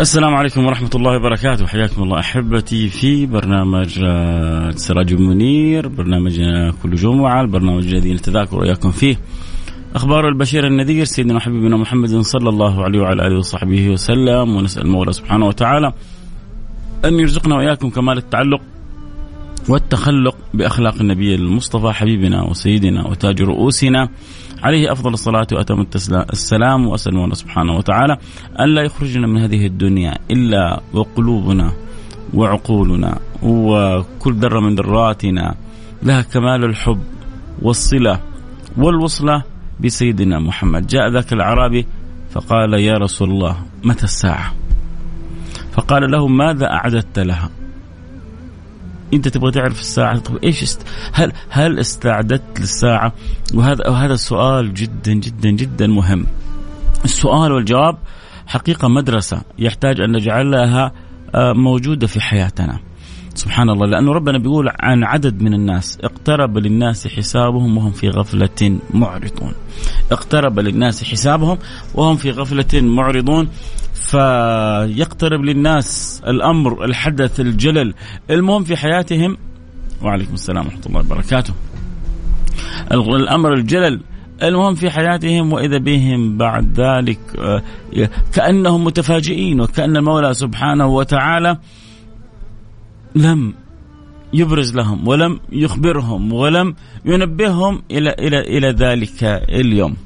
السلام عليكم ورحمة الله وبركاته. حياكم الله أحبتي في برنامج آه، سراج منير. برنامجنا كل جمعة البرنامج الذي نتذاكر وإياكم فيه. أخبار البشير النذير سيدنا وحبيبنا محمد صلى الله عليه وعلى آله وصحبه وسلم. ونسأل المولى سبحانه وتعالى أن يرزقنا وإياكم كمال التعلق والتخلق بأخلاق النبي المصطفى حبيبنا وسيدنا وتاج رؤوسنا. عليه أفضل الصلاة وأتم السلام وأسأل الله سبحانه وتعالى الا يخرجنا من هذه الدنيا إلا وقلوبنا وعقولنا وكل ذرة من ذراتنا. لها كمال الحب والصلة والوصلة بسيدنا محمد. جاء ذاك الأعرابي فقال يا رسول الله متى الساعة؟ فقال له ماذا أعددت لها؟ انت تبغى تعرف الساعة؟ طب إيش است... هل هل استعددت للساعة؟ وهذا وهذا السؤال جدا جدا جدا مهم. السؤال والجواب حقيقة مدرسة يحتاج أن نجعلها آه، موجودة في حياتنا. سبحان الله لأنه ربنا بيقول عن عدد من الناس اقترب للناس حسابهم وهم في غفلة معرضون. اقترب للناس حسابهم وهم في غفلة معرضون. فيقترب للناس الأمر الحدث الجلل المهم في حياتهم وعليكم السلام ورحمة الله وبركاته الأمر الجلل المهم في حياتهم وإذا بهم بعد ذلك آه، كأنهم متفاجئين وكأن المولى سبحانه وتعالى لم يبرز لهم ولم يخبرهم ولم ينبههم إلى إلى إلى ذلك اليوم.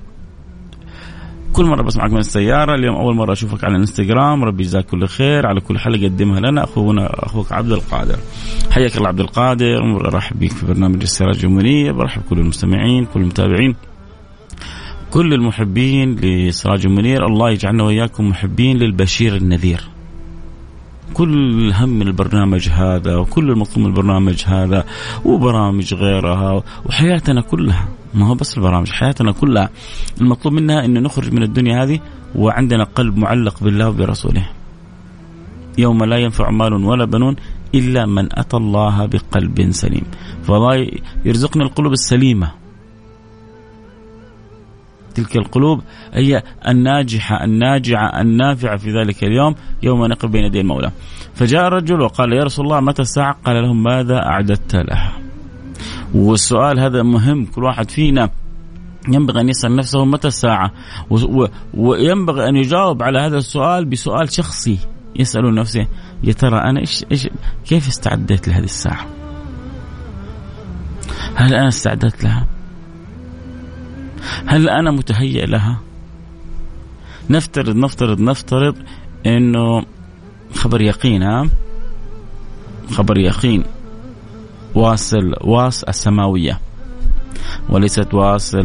كل مرة بسمعك من السيارة. اليوم أول مرة أشوفك على الانستغرام ربي يجزاك كل خير. على كل حلقه قدمها لنا. أخونا أخوك عبد القادر. حياك الله عبد القادر. أرحب بك في برنامج السراج المنير برحب كل المستمعين كل المتابعين كل المحبين لسراج منير الله يجعلنا وإياكم محبين للبشير النذير. كل هم البرنامج هذا وكل المطلوب من البرنامج هذا وبرامج غيرها وحياتنا كلها. ما هو بس البرامج حياتنا كلها. المطلوب منها أن نخرج من الدنيا هذه وعندنا قلب معلق بالله وبرسوله. يوم لا ينفع مال ولا بنون إلا من أتى الله بقلب سليم. فالله يرزقنا القلوب السليمة. تلك القلوب هي الناجحة الناجعة النافعة في ذلك اليوم يوم نقف بين يدي المولى. فجاء الرجل وقال يا رسول الله متى الساعة؟ قال لهم ماذا أعددت لها؟ والسؤال هذا مهم كل واحد فينا ينبغي أن يسأل نفسه متى الساعة؟ وينبغي أن يجاوب على هذا السؤال بسؤال شخصي. يسأل نفسه يا ترى أنا إيش, إيش كيف استعديت لهذه الساعة؟ هل أنا استعدت لها؟ هل أنا متهيئ لها؟ نفترض نفترض نفترض إنه خبر يقين ها؟ خبر يقين. واصل واس السماوية. وليست واس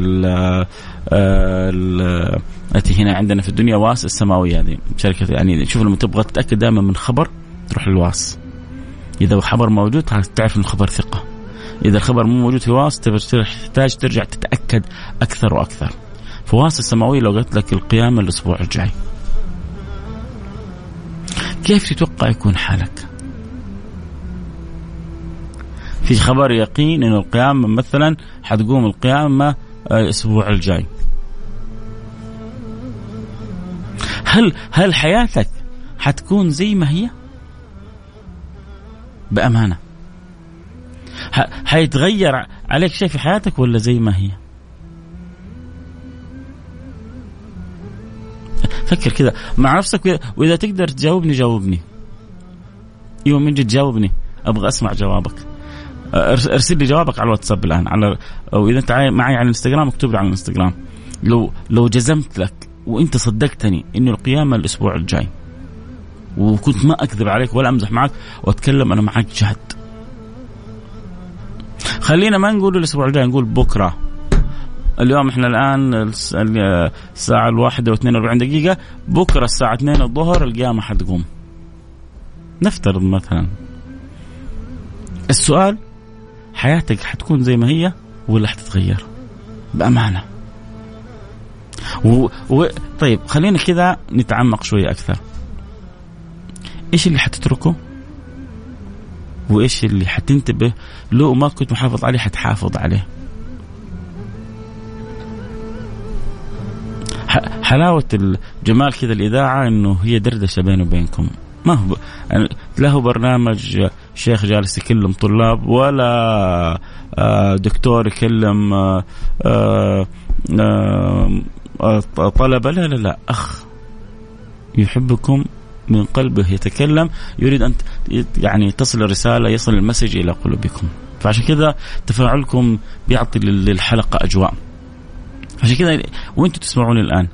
التي هنا عندنا في الدنيا واس السماوية هذه. شركة يعني شوف لما تبغى تتأكد دائما من خبر تروح للواس إذا خبر موجود تعرف إنه خبر ثقة. إذا الخبر مو موجود في واس تحتاج ترجع تتأكد أكثر وأكثر فواس السماوية لو قلت لك القيامة الأسبوع الجاي كيف تتوقع يكون حالك؟ في خبر يقين انه القيامة مثلا حتقوم القيامة الأسبوع الجاي. هل هل حياتك حتكون زي ما هي؟ بأمانة. حيتغير عليك شيء في حياتك ولا زي ما هي؟ فكر كذا. مع نفسك واذا تقدر تجاوبني جاوبني. أيوه من جد جاوبني أبغى أسمع جوابك. أرسل لي جوابك على الواتساب الآن. على أو إذا أنت معي على الإنستغرام اكتب لي على الإنستغرام. لو لو جزمت لك وإنت صدقتني إنه القيامة الأسبوع الجاي وكنت ما أكذب عليك ولا أمزح معك وأتكلم أنا معك جهد خلينا ما نقول الأسبوع الجاي نقول بكرة. اليوم إحنا الآن الساعة الواحدة و42 دقيقة. بكرة الساعة 2 الظهر القيامة حتقوم. نفترض مثلا. السؤال حياتك حتكون زي ما هي ولا حتتغير؟ بأمانة. و... و... طيب خلينا كذا نتعمق شوية أكثر. إيش اللي حتتركه؟ وإيش اللي حتنتبه؟ لو ما كنت محافظ عليه حتحافظ عليه. حلاوة الجمال كذا الإذاعة إنه هي دردشة بيني وبينكم. ما هو يعني لا هو برنامج شيخ جالس يكلم طلاب ولا آه، دكتور يكلم آه، آه، طلبة. لا لا لا أخ. يحبكم من قلبه يتكلم يريد أن يعني تصل الرسالة يصل المسج إلى قلوبكم. فعشان كذا تفاعلكم بيعطي للحلقة أجواء. عشان كذا وأنتم تسمعوني الآن؟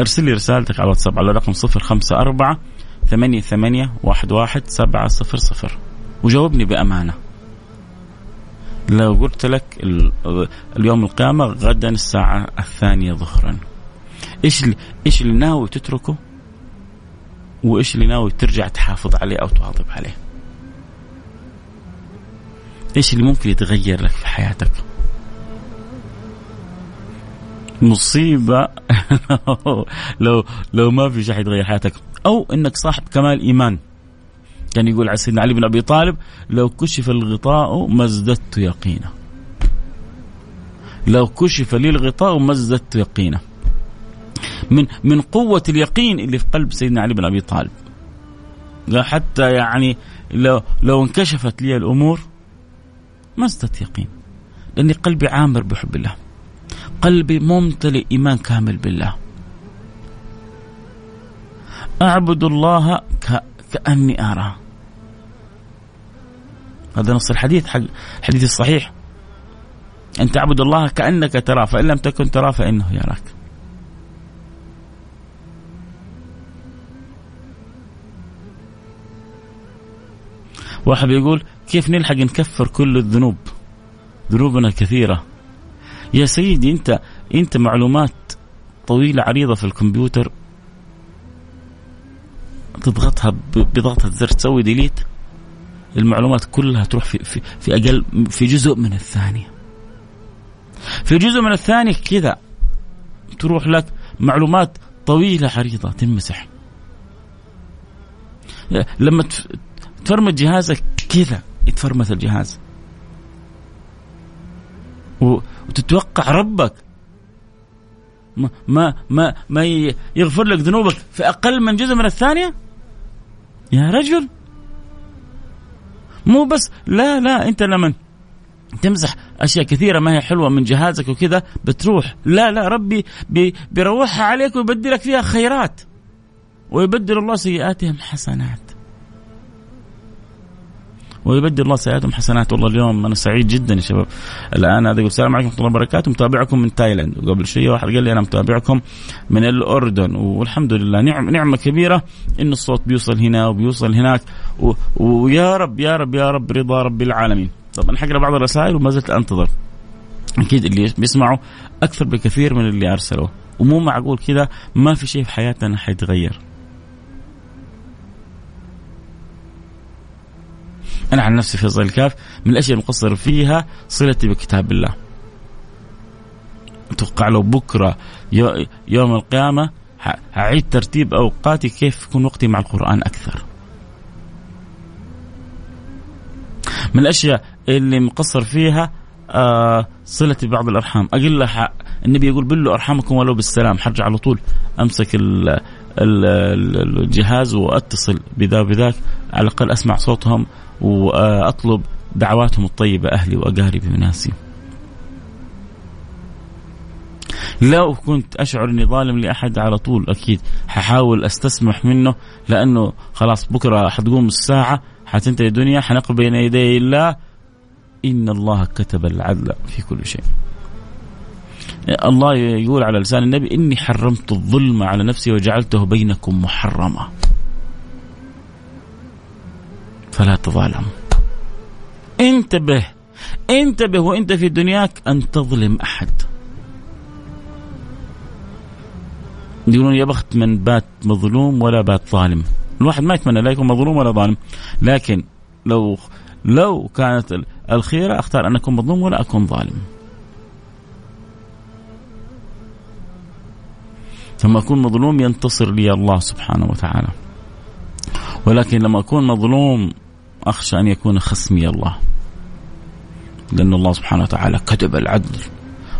ارسل لي رسالتك على الواتساب على رقم 054 ثمانية ثمانية واحد واحد سبعة صفر صفر. وجاوبني بأمانة. لو قلت لك اليوم القيامة غدا الساعة الثانية ظهرا. إيش اللي إيش اللي ناوي تتركه؟ وإيش اللي ناوي ترجع تحافظ عليه أو تواظب عليه؟ إيش اللي ممكن يتغير لك في حياتك؟ مصيبة. لو لو ما في شيء حيتغير حياتك. أو أنك صاحب كمال إيمان. كان يقول على سيدنا علي بن أبي طالب لو كشف الغطاء ما ازددت يقينا. لو كشف لي الغطاء ما ازددت يقينا. من من قوة اليقين اللي في قلب سيدنا علي بن أبي طالب. حتى يعني لو لو انكشفت لي الأمور ما ازددت يقين. لأني قلبي عامر بحب الله. قلبي ممتلئ إيمان كامل بالله. أعبد الله ك... كأني أراه هذا نص الحديث حق الحديث الصحيح. أن تعبد الله كأنك تراه فإن لم تكن تراه فإنه يراك. واحد يقول كيف نلحق نكفر كل الذنوب؟ ذنوبنا كثيرة. يا سيدي انت انت معلومات طويلة عريضة في الكمبيوتر. تضغطها بضغطة زر تسوي ديليت المعلومات كلها تروح في, في, في أقل في جزء من الثانية. في جزء من الثانية كذا تروح لك معلومات طويلة عريضة تنمسح لما تفرمت جهازك كذا يتفرمت الجهاز. وتتوقع ربك. ما ما ما, ما يغفر لك ذنوبك في أقل من جزء من الثانية؟ يا رجل! مو بس لا لا أنت لما تمسح أشياء كثيرة ما هي حلوة من جهازك وكذا بتروح. لا لا ربي بي بيروحها عليك ويبدلك فيها خيرات. ويبدل الله سيئاتهم حسنات. ويبدل الله سيئاتهم حسنات. والله اليوم أنا سعيد جدا يا شباب. الآن هذا يقول السلام عليكم ورحمة الله وبركاته. متابعكم من تايلاند. وقبل شوية واحد قال لي أنا متابعكم من الأردن. والحمد لله. نعم نعمة كبيرة إن الصوت بيوصل هنا وبيوصل هناك. و... ويا رب يا رب يا رب رضا رب العالمين. طبعا حقرا بعض الرسائل وما زلت أنتظر. أكيد اللي بيسمعوا أكثر بكثير من اللي أرسلوا. ومو معقول كذا ما في شيء في حياتنا حيتغير. أنا عن نفسي في ظل الكاف من الأشياء المقصر فيها صلتي بكتاب الله. أتوقع لو بكرة يوم القيامة هعيد ترتيب أوقاتي كيف يكون وقتي مع القرآن أكثر. من الأشياء اللي مقصر فيها آه ببعض الأرحام. أقول له النبي يقول بلوا ارحامكم ولو بالسلام. حرجع على طول أمسك ال الجهاز وأتصل بذا بذاك على الأقل أسمع صوتهم وأطلب دعواتهم الطيبة أهلي وأقاربي وناسي. لو كنت أشعر إني ظالم لأحد على طول أكيد ححاول أستسمح منه لأنه خلاص بكرة حتقوم الساعة حتنتهي الدنيا حنقف بين يدي الله إن الله كتب العدل في كل شيء. الله يقول على لسان النبي إني حرمت الظلم على نفسي وجعلته بينكم محرما. فلا تظالم. انتبه. انتبه وانت في دنياك أن تظلم أحد. يقولون يا بخت من بات مظلوم ولا بات ظالم. الواحد ما يتمنى لا يكون مظلوم ولا ظالم. لكن لو لو كانت الخيرة أختار أن أكون مظلوم ولا أكون ظالم. لما أكون مظلوم ينتصر لي الله سبحانه وتعالى. ولكن لما أكون مظلوم أخشى أن يكون خصمي الله. لأن الله سبحانه وتعالى كتب العدل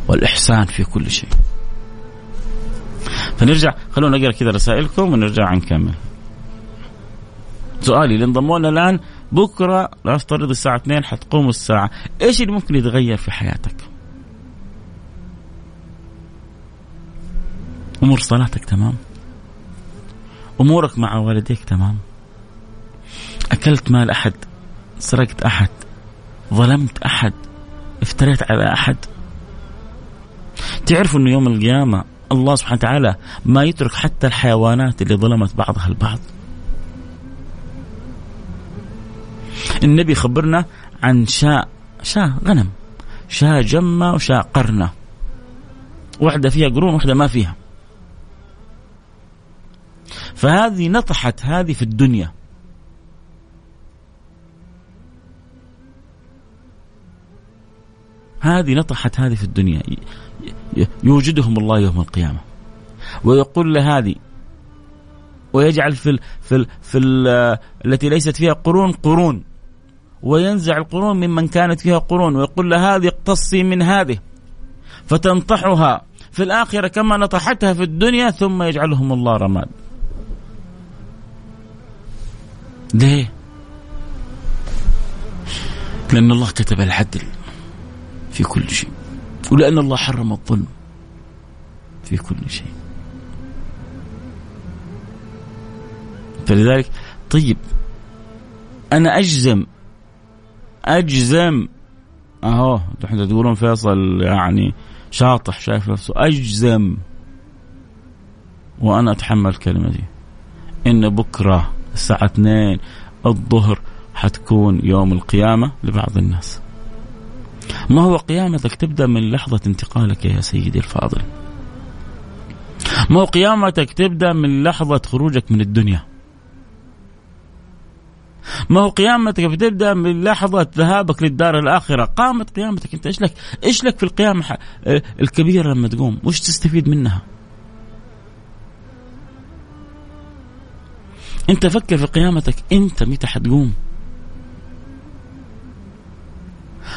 والإحسان في كل شيء. فنرجع خلونا نقرأ كذا رسائلكم ونرجع نكمل. سؤالي اللي انضموا لنا الآن بكرة لا افترض الساعة 2 حتقوم الساعة. إيش اللي ممكن يتغير في حياتك؟ أمور صلاتك تمام؟ أمورك مع والديك تمام؟ أكلت مال أحد سرقت أحد ظلمت أحد افتريت على أحد. تعرفوا أنه يوم القيامة الله سبحانه وتعالى ما يترك حتى الحيوانات اللي ظلمت بعضها البعض. النبي خبرنا عن شاء شاء غنم شاء جمة وشاء قرنة. واحدة فيها قرون واحدة ما فيها. فهذه نطحت هذه في الدنيا. هذه نطحت هذه في الدنيا. يوجدهم الله يوم القيامة. ويقول لهذه ويجعل في ال في ال في ال التي ليست فيها قرون قرون. وينزع القرون ممن كانت فيها قرون. ويقول لهذه اقتصي من هذه فتنطحها في الآخرة كما نطحتها في الدنيا ثم يجعلهم الله رماد. ليه؟ لأن الله كتب العدل. في كل شيء. ولأن الله حرم الظلم في كل شيء. فلذلك طيب أنا أجزم أجزم أهو إحنا تقولون فيصل يعني شاطح شايف نفسه أجزم وأنا أتحمل كلمتي إن بكرة الساعة 2 الظهر حتكون يوم القيامة لبعض الناس. ما هو قيامتك؟ تبدأ من لحظة انتقالك يا سيدي الفاضل. ما هو قيامتك؟ تبدأ من لحظة خروجك من الدنيا. ما هو قيامتك؟ بتبدأ من لحظة ذهابك للدار الآخرة. قامت قيامتك أنت. إيش لك؟ إيش لك في القيامة؟ الكبيرة لما تقوم. وش تستفيد منها؟ أنت فكر في قيامتك. أنت متى حتقوم؟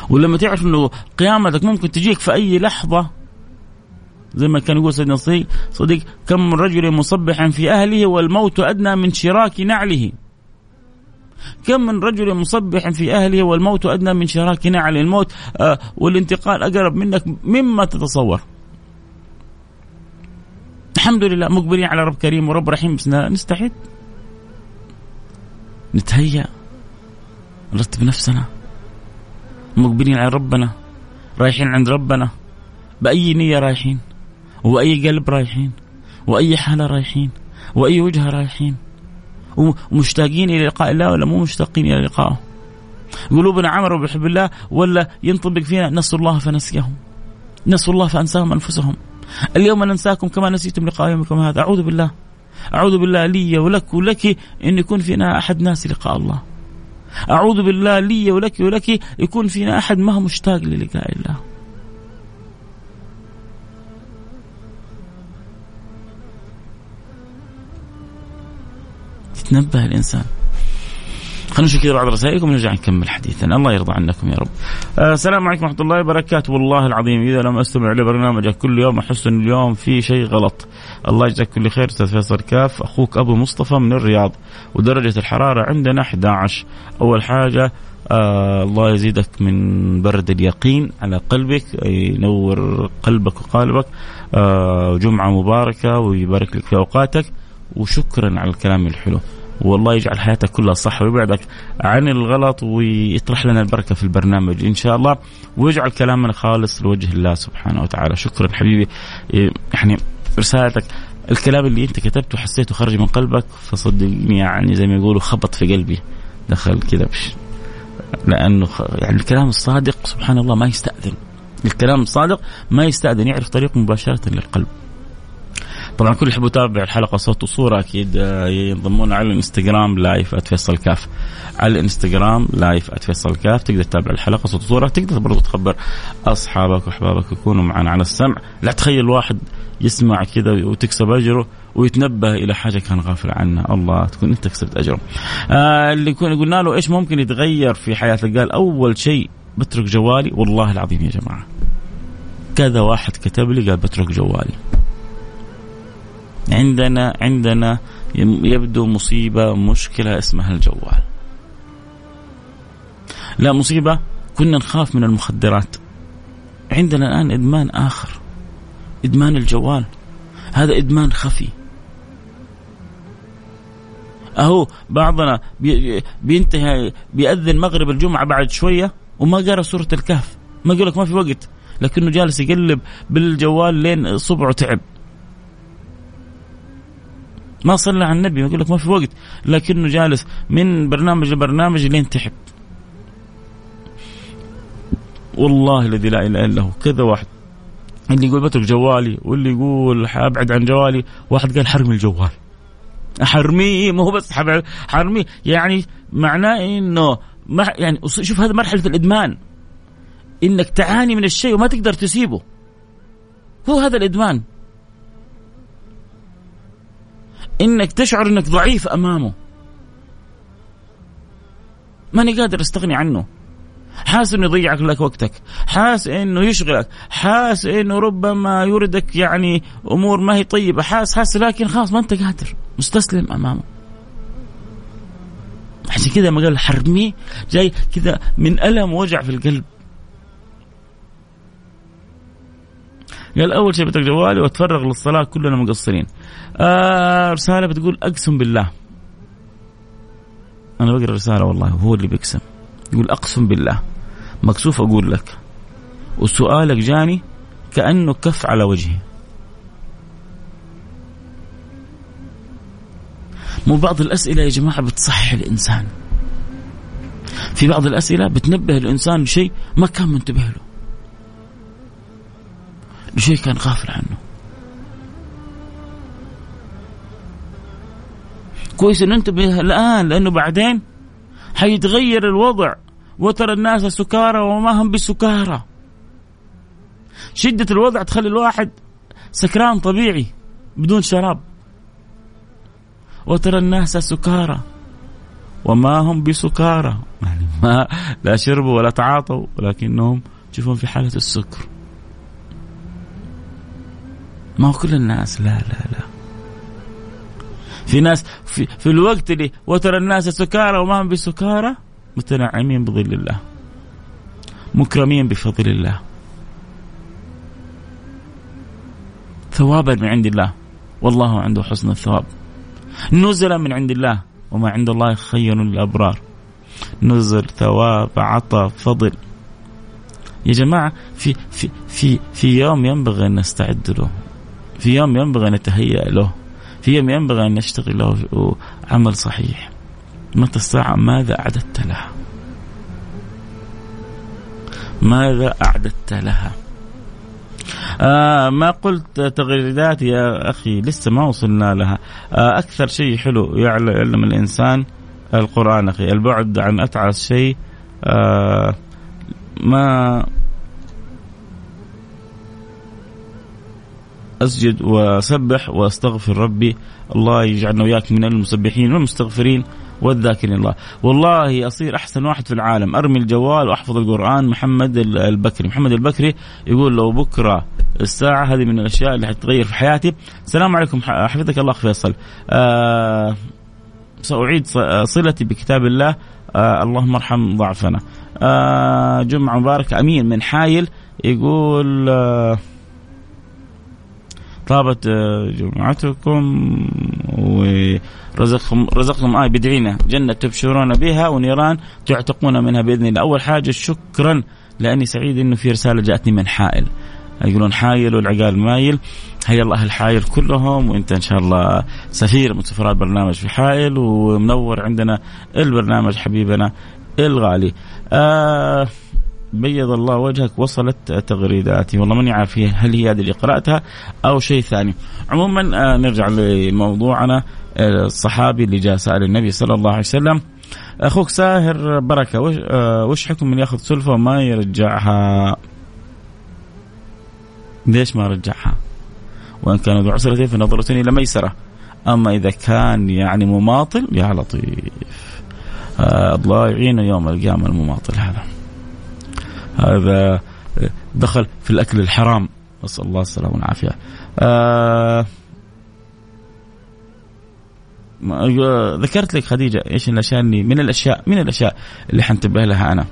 ولما تعرف إنه قيامتك ممكن تجيك في أي لحظة زي ما كان يقول سيدنا صديق صديق كم من رجل مصبح في أهله والموت أدنى من شراك نعله. كم من رجل مصبح في أهله والموت أدنى من شراك نعله الموت آه والانتقال أقرب منك مما تتصور. الحمد لله مقبلين على رب كريم ورب رحيم. بس نستعد نتهيأ نرتب نفسنا. مقبلين على ربنا رايحين عند ربنا. بأي نية رايحين وأي قلب رايحين وأي حالة رايحين وأي وجهة رايحين ومشتاقين إلى لقاء الله ولا مو مشتاقين إلى لقائه قلوبنا عمروا بحب الله ولا ينطبق فينا نسوا الله فنسيهم؟ نسوا الله فأنساهم أنفسهم. اليوم ننساكم كما نسيتم لقاء يومكم هذا. أعوذ بالله. أعوذ بالله لي ولك ولك أن يكون فينا أحد ناس لقاء الله. أعوذ بالله لي ولك ولك يكون فينا أحد ما هو مشتاق للقاء الله. تتنبه الإنسان. خلينا نشوف كذا بعض رسائلكم ونرجع نكمل حديثنا. الله يرضى عنكم يا رب. آه السلام عليكم ورحمة الله وبركاته. والله العظيم إذا لم أستمع لبرنامجك كل يوم أحس إن اليوم في شيء غلط. الله يجزاك كل خير أستاذ فيصل كاف. أخوك أبو مصطفى من الرياض. ودرجة الحرارة عندنا 11 أول حاجة آه الله يزيدك من برد اليقين على قلبك ينور قلبك وقالبك. آه جمعة مباركة ويبارك لك في أوقاتك. وشكرا على الكلام الحلو. والله يجعل حياتك كلها صح ويبعدك عن الغلط ويطرح لنا البركة في البرنامج إن شاء الله. ويجعل كلامنا خالص لوجه الله سبحانه وتعالى. شكرا حبيبي. يعني رسالتك الكلام اللي أنت كتبته حسيته خرج من قلبك فصدقني يعني زي ما يقولوا خبط في قلبي. دخل كذا لأنه يعني الكلام الصادق سبحان الله ما يستأذن. الكلام الصادق ما يستأذن. يعرف طريق مباشرة للقلب. طبعا كل يحب يتابع الحلقة صوت وصورة أكيد آه، ينضمون على الانستغرام لايف @فيصل كاف. على الانستغرام لايف @فيصل كاف تقدر تتابع الحلقة صوت وصورة. تقدر برضو تخبر أصحابك وأحبابك يكونوا معنا على السمع. لا تخيل واحد يسمع كذا وتكسب أجره ويتنبه إلى حاجة كان غافل عنها. الله تكون أنت كسبت أجره. آه اللي قلنا له إيش ممكن يتغير في حياتك قال أول شيء بترك جوالي. والله العظيم يا جماعة كذا واحد كتب لي قال بترك جوالي. عندنا عندنا يبدو مصيبة مشكلة اسمها الجوال. لا مصيبة كنا نخاف من المخدرات. عندنا الآن إدمان آخر إدمان الجوال. هذا إدمان خفي. أهو بعضنا بينتهي بيأذن مغرب الجمعة بعد شوية وما قرأ سورة الكهف. ما يقول لك ما في وقت لكنه جالس يقلب بالجوال لين صبعه تعب. ما صلى على النبي يقول لك ما في وقت. لكنه جالس من برنامج لبرنامج لين تحب والله الذي لا إله إلا هو. كذا واحد. اللي يقول بترك جوالي واللي يقول أبعد عن جوالي واحد قال حرمي الجوال. حرميه مو بس حرميه يعني معناه إنه ما يعني شوف هذا مرحلة الإدمان. إنك تعاني من الشيء وما تقدر تسيبه. هو هذا الإدمان. إنك تشعر إنك ضعيف أمامه. ماني قادر أستغني عنه. حاس إنه يضيع لك وقتك. حاس إنه يشغلك. حاس إنه ربما يوردك يعني أمور ما هي طيبة. حاس حاس لكن خلاص ما أنت قادر. مستسلم أمامه. عشان كذا ما قال حرميه جاي كذا من ألم ووجع في القلب. قال أول شيء بترك جوالي وأتفرغ للصلاة كلنا مقصرين. آه رسالة بتقول أقسم بالله. أنا بقرأ رسالة والله وهو اللي بيقسم. يقول أقسم بالله مكسوف أقول لك وسؤالك جاني كأنه كف على وجهي. مو بعض الأسئلة يا جماعة بتصحي الإنسان. في بعض الأسئلة بتنبه الإنسان لشيء ما كان منتبه له. لشيء كان غافل عنه كويس إن ننتبه الآن لأنه بعدين حيتغير الوضع وترى الناس سكارى وما هم بسكارى. شدة الوضع تخلي الواحد سكران طبيعي بدون شراب. وترى الناس سكارى وما هم بسكارى. يعني ما لا شربوا ولا تعاطوا ولكنهم تشوفون في حالة السكر. ما هو كل الناس لا لا لا. في ناس في, في الوقت اللي وترى الناس سكارى وما هم بسكارى متنعمين بظل الله. مكرمين بفضل الله. ثوابا من عند الله. والله عنده حسن الثواب. نزلا من عند الله. وما عند الله خير للأبرار. نزل ثواب عطاء فضل. يا جماعة في في في في يوم ينبغي أن نستعد له. في يوم ينبغي أن نتهيأ له. في يوم ينبغي أن نشتغل له عمل صحيح. متى الساعة؟ ماذا أعددت لها؟ ماذا أعددت لها؟ آه ما قلت تغريدات يا أخي لسه ما وصلنا لها. آه أكثر شيء حلو يعلم الإنسان القرآن أخي. البعد عن أتعس شيء آه ما أسجد وأسبح وأستغفر ربي. الله يجعلنا وياك من المسبحين والمستغفرين والذاكرين. الله. والله أصير أحسن واحد في العالم. أرمي الجوال وأحفظ القرآن. محمد البكري. محمد البكري يقول لو بكرة الساعة هذه من الأشياء اللي حتغير في حياتي. السلام عليكم. حفظك الله فيصل. آه سأعيد صلتي بكتاب الله. آه اللهم ارحم ضعفنا. آه جمعة مباركة. أمين من حايل يقول آه طابت آه، جمعتكم ورزقكم رزقكم آه بدعينا جنة تبشرون بها ونيران تعتقون منها بإذن الله. أول حاجة شكرا لأني سعيد أنه في رسالة جاءتني من حائل. يقولون حايل والعقال مايل. هيا الله الحايل كلهم وإنت إن شاء الله سفير من سفراء البرنامج في حائل ومنور عندنا البرنامج حبيبنا الغالي. آه بيض الله وجهك وصلت تغريداتي. والله ماني عارف هل هي هذه اللي قرأتها أو شيء ثاني. عموما آه نرجع لموضوعنا آه الصحابي اللي جاء سأل النبي صلى الله عليه وسلم أخوك ساهر بركة وش, آه وش حكم من يأخذ سلفة وما يرجعها؟ ليش ما رجعها؟ وإن كان ذو عسرة فنظرة إلى ميسره أما إذا كان يعني مماطل يا لطيف. الله يعينه يوم القيامة المماطل هذا. هذا دخل في الأكل الحرام. نسأل الله السلامة والعافية. آه ذكرت لك خديجة إيش الأشياء اللي من الاشياء من الأشياء اللي حنتبه لها أنا.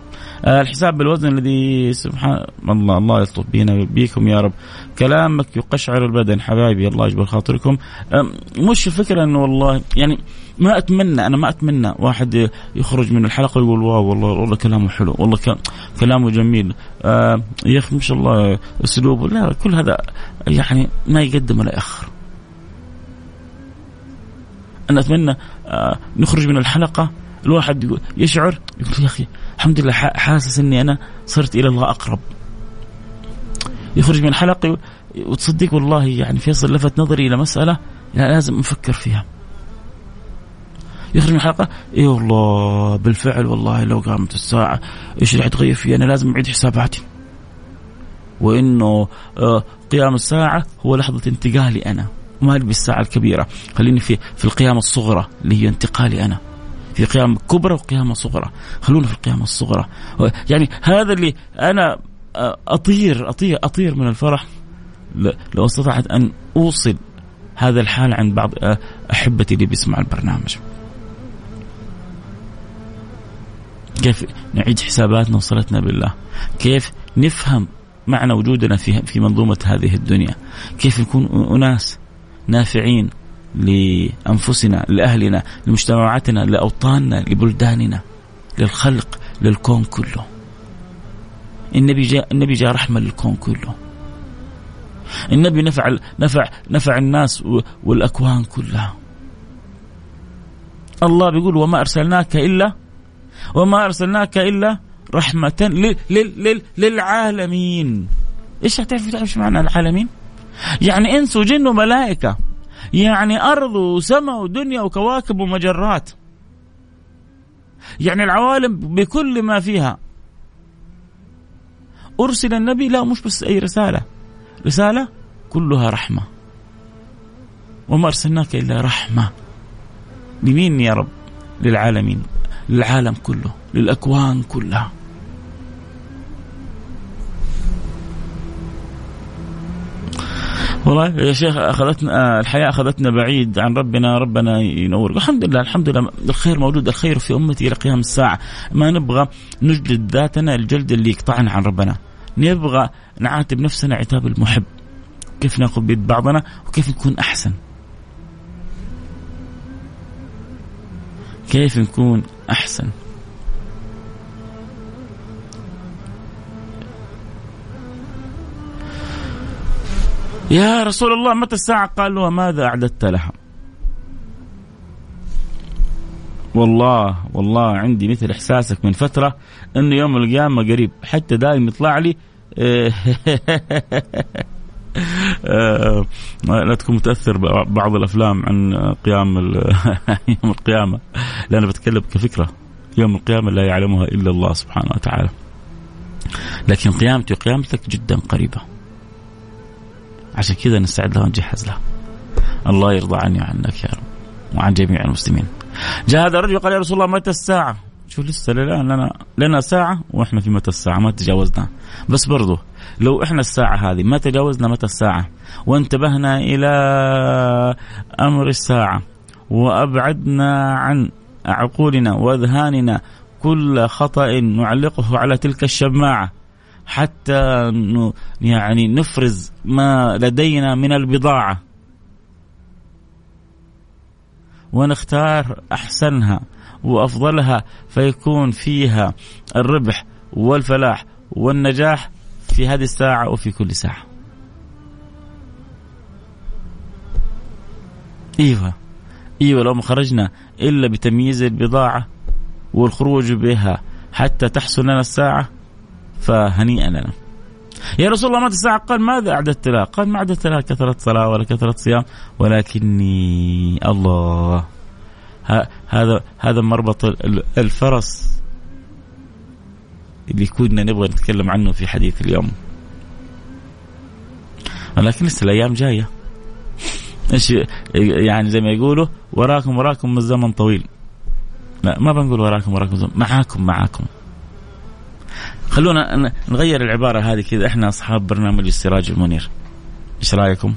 آه الحساب بالوزن الذي سبحان الله الله يلطف بينا بيكم يا رب. كلامك يقشعر البدن حبايبي الله يجبر خاطركم. مش الفكرة إنه والله يعني ما أتمنى أنا ما أتمنى واحد يخرج من الحلقة يقول واو والله والله كلامه حلو والله كلامه جميل. آه يا أخي ما شاء الله أسلوبه لا كل هذا يعني ما يقدم ولا يأخر. أنا أتمنى آه نخرج من الحلقة. الواحد يشعر يقول يا أخي الحمد لله حاسس إني أنا صرت إلى الله أقرب. يخرج من الحلقة وتصدق والله يعني فيصل لفت نظري إلى مسألة يعني لازم أفكر فيها. يخرج من الحلقة إي والله بالفعل والله لو قامت الساعة إيش اللي حتغير فيه أنا لازم أعيد حساباتي. وإنه آه، قيام الساعة هو لحظة انتقالي أنا. ما بالساعة الكبيرة. خليني في في القيامه الصغرى اللي هي انتقالي أنا. في قيام كبرى وقيامة صغرى. خلونا في القيامة الصغرى. يعني هذا اللي أنا أطير أطير أطير من الفرح. لو استطعت أن أوصل هذا الحال عند بعض أحبتي اللي بيسمع البرنامج. كيف نعيد حساباتنا وصلتنا بالله؟ كيف نفهم معنى وجودنا في في منظومة هذه الدنيا؟ كيف نكون أناس نافعين لأنفسنا لأهلنا لمجتمعاتنا لأوطاننا لبلداننا للخلق للكون كله. النبي جاء النبي جاء رحمة للكون كله. النبي نفع نفع نفع الناس والأكوان كلها. الله بيقول وما أرسلناك إلا وما أرسلناك إلا رحمة لل لل للعالمين. إيش هتعرف تعرف معنى العالمين؟ يعني إنس وجن وملائكة. يعني أرض وسماء ودنيا وكواكب ومجرات. يعني العوالم بكل ما فيها. أرسل النبي لا مش بس أي رسالة. رسالة كلها رحمة. وما أرسلناك إلا رحمة. لمين يا رب؟ للعالمين للعالم كله للأكوان كلها. والله يا شيخ اخذتنا الحياة أخذتنا بعيد عن ربنا ربنا ينور. الحمد لله الحمد لله. الخير موجود الخير في أمتي إلى قيام الساعة. ما نبغى نجلد ذاتنا الجلد اللي يقطعنا عن ربنا. نبغى نعاتب نفسنا عتاب المحب. كيف ناخذ بيد بعضنا وكيف نكون أحسن؟ كيف نكون أحسن؟ يا رسول الله متى الساعة؟ قال له ماذا أعددت لها والله والله عندي مثل إحساسك من فترة أنه يوم القيامة قريب حتى دائما يطلع لي آه، لا تكون متأثر ببعض الأفلام عن قيام يوم القيامة لأنا بتكلم كفكرة يوم القيامة لا يعلمها إلا الله سبحانه وتعالى. لكن قيامتي وقيامتك جدا قريبة. عشان كذا نستعد لها ونجهز لها. الله يرضى عني وعنك يا رب وعن جميع المسلمين. جاء هذا الرجل قال يا رسول الله متى الساعة؟ شوف لسه الان لنا لنا ساعة وإحنا في متى الساعة؟ ما تجاوزنا. بس برضو لو إحنا الساعة هذه ما تجاوزنا متى الساعة؟ وانتبهنا إلى أمر الساعة وأبعدنا عن عقولنا وأذهاننا كل خطأ نعلقه على تلك الشماعة. حتى يعني نفرز ما لدينا من البضاعة. ونختار أحسنها وأفضلها فيكون فيها الربح والفلاح والنجاح في هذه الساعة وفي كل ساعة. إيوه. إيوه لو ما خرجنا إلا بتمييز البضاعة والخروج بها حتى تحصل لنا الساعة فهنيئا لنا. يا رسول الله مات الساعة قال ماذا أعددت لها؟ قال ما أعددت لها كثرة صلاة ولا كثرة صيام ولكني الله. هذا هذا مربط الفرس اللي كنا نبغى نتكلم عنه في حديث اليوم. ولكن لسه الأيام جاية. إيش يعني زي ما يقولوا وراكم وراكم الزمن طويل. لا ما بنقول وراكم وراكم الزمن معاكم معاكم. خلونا نغير العبارة هذه كذا. إحنا أصحاب برنامج السراج المنير. إيش رأيكم؟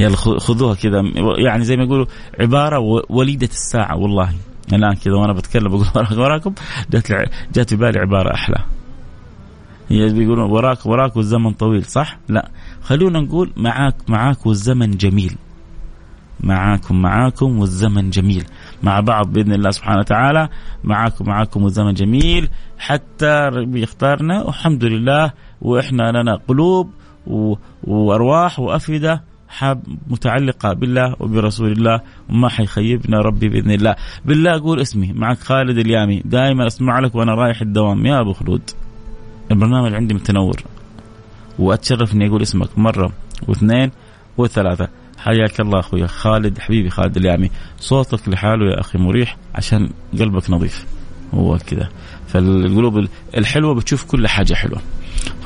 يلا خذوها كذا. يعني زي ما يقولوا عبارة وليدة الساعة والله. الآن كذا وأنا بتكلم بقول وراكم. جات جات في بالي عبارة أحلى. هي بيقولون وراك وراك والزمن طويل صح؟ لا. خلونا نقول معاك معاك والزمن جميل. معاكم معاكم والزمن جميل. مع بعض بإذن الله سبحانه وتعالى. معاكم معاكم والزمن جميل. حتى بيختارنا والحمد لله. وإحنا لنا قلوب وأرواح وأفئدة حاب متعلقة بالله وبرسول الله. وما حيخيبنا ربي بإذن الله. بالله أقول اسمي. معك خالد اليامي. دائما أسمع لك وأنا رايح الدوام. يا أبو خلود. البرنامج عندي متنور. وأتشرف أني أقول اسمك مرة واثنين وثلاثة. حياك الله أخوي خالد حبيبي خالد اليامي. صوتك لحاله يا أخي مريح عشان قلبك نظيف. هو كذا. فالقلوب الحلوة بتشوف كل حاجة حلوة.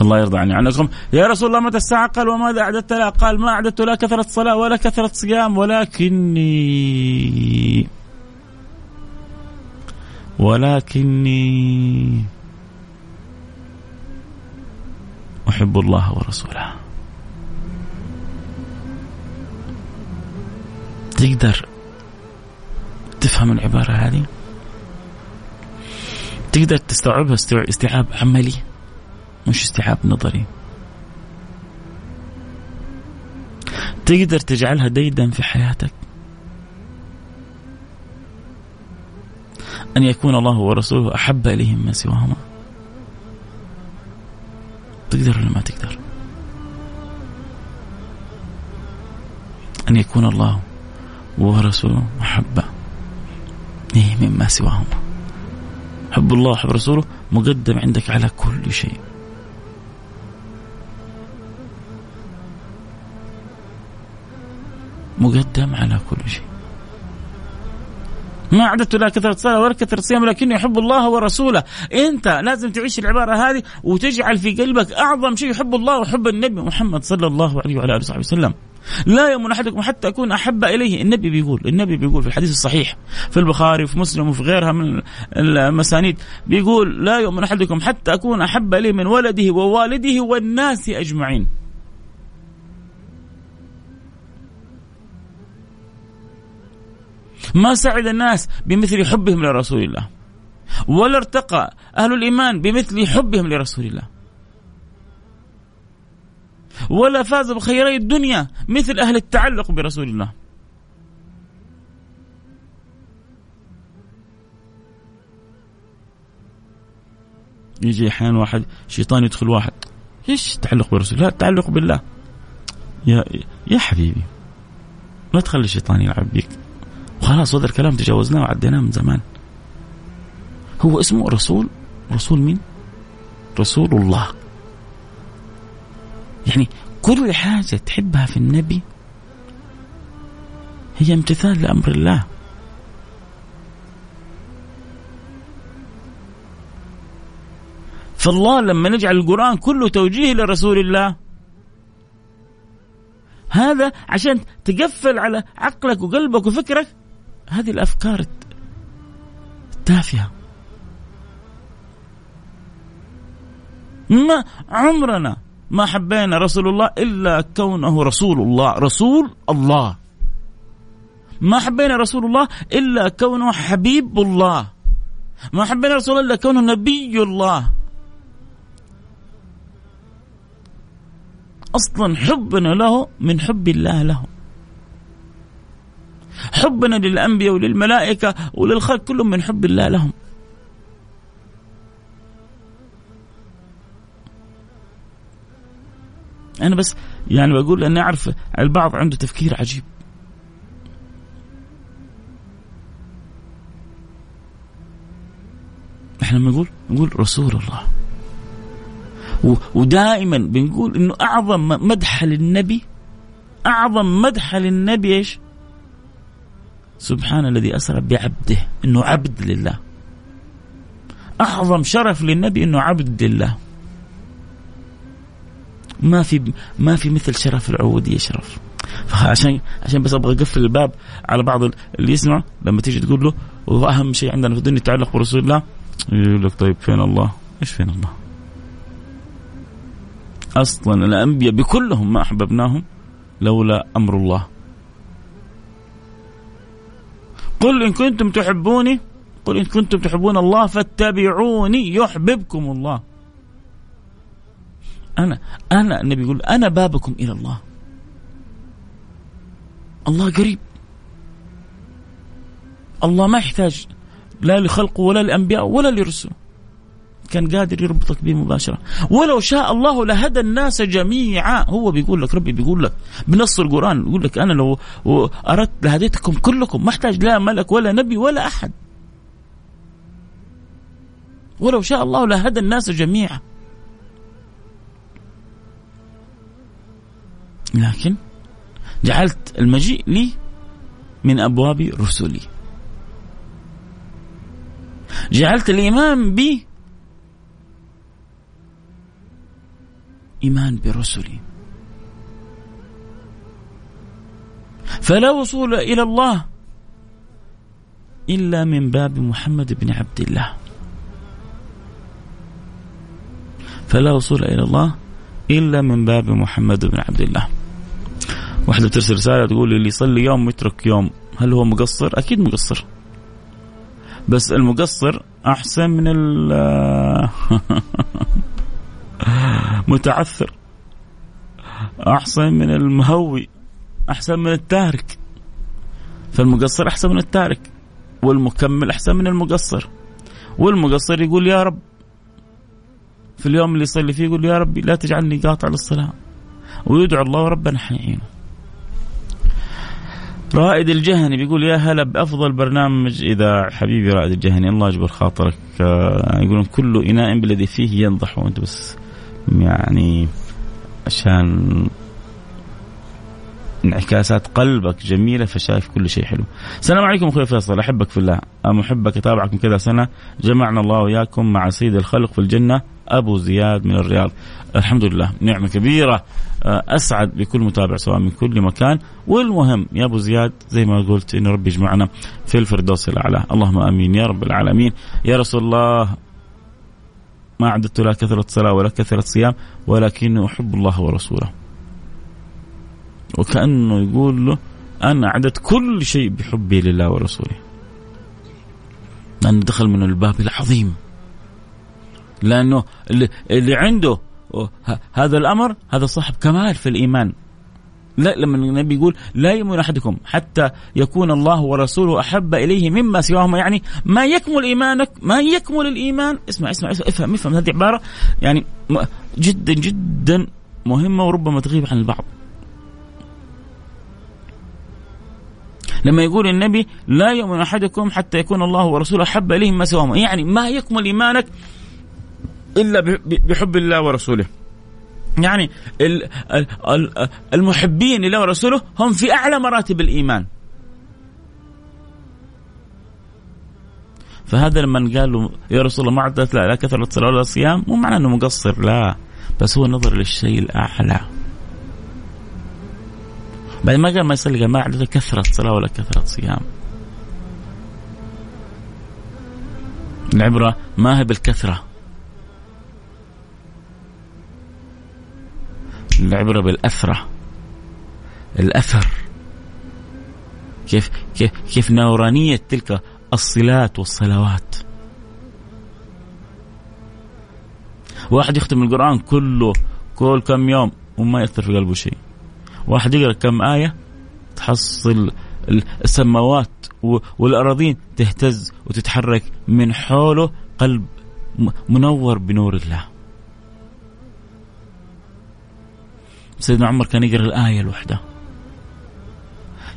الله يرضى عني عنكم يا رسول الله متى الساعة قال وماذا أعددت؟ لها قال ما أعددت لا كثرة صلاة ولا كثرة صيام ولكني ولكني أحب الله ورسوله. تقدر تفهم العبارة هذه؟ تقدر تستوعبها استيعاب عملي مش استيعاب نظري. تقدر تجعلها ديدا في حياتك. أن يكون الله ورسوله أحب إليهم ما سواهما. تقدر ولا ما تقدر؟ أن يكون الله ورسوله محبة. إيه مما سواهما. حب الله وحب رسوله مقدم عندك على كل شيء. مقدم على كل شيء. ما عددت لا كثرة صلاة ولا كثرة صيام ولكني أحب الله ورسوله. أنت لازم تعيش العبارة هذه وتجعل في قلبك أعظم شيء يحب الله وحب النبي محمد صلى الله عليه وعلى آله وصحبه وسلم. لا يؤمن أحدكم حتى أكون أحب إليه. النبي بيقول النبي بيقول في الحديث الصحيح في البخاري وفي مسلم وفي غيرها من المسانيد بيقول لا يؤمن أحدكم حتى أكون أحب إليه من ولده ووالده والناس أجمعين. ما سعد الناس بمثل حبهم لرسول الله ولا ارتقى أهل الإيمان بمثل حبهم لرسول الله. ولا فاز بخيري الدنيا مثل أهل التعلق برسول الله. يجي أحيانا واحد شيطان يدخل واحد. إيش التعلق بالرسول؟ لا التعلق بالله. يا يا حبيبي ما تخلي الشيطان يلعب بيك. خلاص هذا الكلام تجاوزناه وعديناه من زمان. هو اسمه رسول؟ رسول مين؟ رسول الله. يعني كل حاجة تحبها في النبي هي امتثال لأمر الله. فالله لما نجعل القرآن كله توجيه لرسول الله هذا عشان تقفل على عقلك وقلبك وفكرك هذه الأفكار التافهة. ما عمرنا ما حبينا رسول الله إلا كونه رسول الله. رسول الله. ما حبينا رسول الله إلا كونه حبيب الله. ما حبينا رسول الله إلا كونه نبي الله. أصلا حبنا له من حب الله له. حبنا للأنبياء وللملائكة وللخلق كلهم من حب الله لهم. أنا بس يعني بقول اني أعرف البعض عنده تفكير عجيب. إحنا لما نقول نقول رسول الله. ودائما بنقول إنه أعظم مدح للنبي أعظم مدح للنبي إيش؟ سبحان الذي أسرى بعبده إنه عبد لله. أعظم شرف للنبي إنه عبد لله. ما في ما في مثل شرف العبودية شرف فعشان عشان بس أبغى أقفل الباب على بعض اللي يسمع لما تيجي تقول له واهم شيء عندنا في الدنيا يتعلق برسول الله يقول لك طيب فين الله؟ إيش فين الله؟ أصلا الأنبياء بكلهم ما أحببناهم لولا أمر الله. قل إن كنتم تحبوني قل إن كنتم تحبون الله فاتبعوني يحببكم الله. أنا أنا النبي يقول أنا بابكم إلى الله. الله قريب. الله ما يحتاج لا لخلقه ولا لانبياء ولا لرسله. كان قادر يربطك به مباشرة ولو شاء الله لهدى الناس جميعا هو بيقول لك ربي بيقول لك بنص القرآن يقول لك أنا لو أردت لهديتكم كلكم ما أحتاج لا ملك ولا نبي ولا أحد ولو شاء الله لهدى الناس جميعا لكن جعلت المجيء لي من أبواب رسلي جعلت الإيمان بي إيمان برسلي فلا وصول إلى الله إلا من باب محمد بن عبد الله. فلا وصول إلى الله إلا من باب محمد بن عبد الله. واحدة ترسل رسالة تقول اللي يصلي يوم ويترك يوم. هل هو مقصر؟ أكيد مقصر. بس المقصر أحسن من متعثر. أحسن من المهوي. أحسن من التارك. فالمقصر أحسن من التارك. والمكمل أحسن من المقصر. والمقصر يقول يا رب. في اليوم اللي يصلي فيه يقول يا ربي لا تجعلني قاطع للصلاة. ويدعو الله ربنا حيعينه رائد الجهني بيقول يا هلا بأفضل برنامج إذا حبيبي رائد الجهني الله يجبر خاطرك. آه، يقولون كل إناء بالذي فيه ينضح. وأنت بس يعني عشان انعكاسات قلبك جميلة فشايف كل شيء حلو. السلام عليكم أخوي فيصل أحبك في الله، محبك اتابعك من كذا سنة، جمعنا الله وإياكم مع سيد الخلق في الجنة. أبو زياد من الرياض. الحمد لله نعمة كبيرة. آه، أسعد بكل متابع سواء من كل مكان. والمهم يا أبو زياد زي ما قلت إن ربي يجمعنا في الفردوس الأعلى، اللهم آمين يا رب العالمين. يا رسول الله ما عددت لا كثرة صلاة ولا كثرة صيام ولكني أحب الله ورسوله. وكأنه يقول له أنا عددت كل شيء بحبي لله ورسوله. لأنه دخل من الباب العظيم. لأنه اللي, عنده هذا الأمر هذا صاحب كمال في الإيمان. لا لما النبي يقول لا يؤمن أحدكم حتى يكون الله ورسوله أحب إليه مما سواهما يعني ما يكمل إيمانك ما يكمل الإيمان. اسمع اسمع, اسمع افهم افهم. هذه عبارة يعني جدا جدا مهمة وربما تغيب عن البعض. لما يقول النبي لا يؤمن أحدكم حتى يكون الله ورسوله أحب إليه مما سواهما يعني ما يكمل إيمانك إلا بحب الله ورسوله. يعني المحبين لله ورسوله هم في أعلى مراتب الإيمان. فهذا لما قال له يا رسول الله ما عدت لا, لا كثرة الصلاة ولا الصيام مو معناه إنه مقصر لا بس هو نظر للشيء الأعلى. بعد ما قال ما يصلي قال ما عدت كثرة صلاة ولا كثرة صيام. العبرة ما هي بالكثرة العبرة بالأثرة. الأثر. كيف كيف كيف نورانية تلك الصلات والصلوات. واحد يختم القرآن كله كل كم يوم وما يأثر في قلبه شيء. واحد يقرأ كم آية تحصل السماوات والأراضين تهتز وتتحرك من حوله قلب منور بنور الله. سيدنا عمر كان يقرأ الآية الواحدة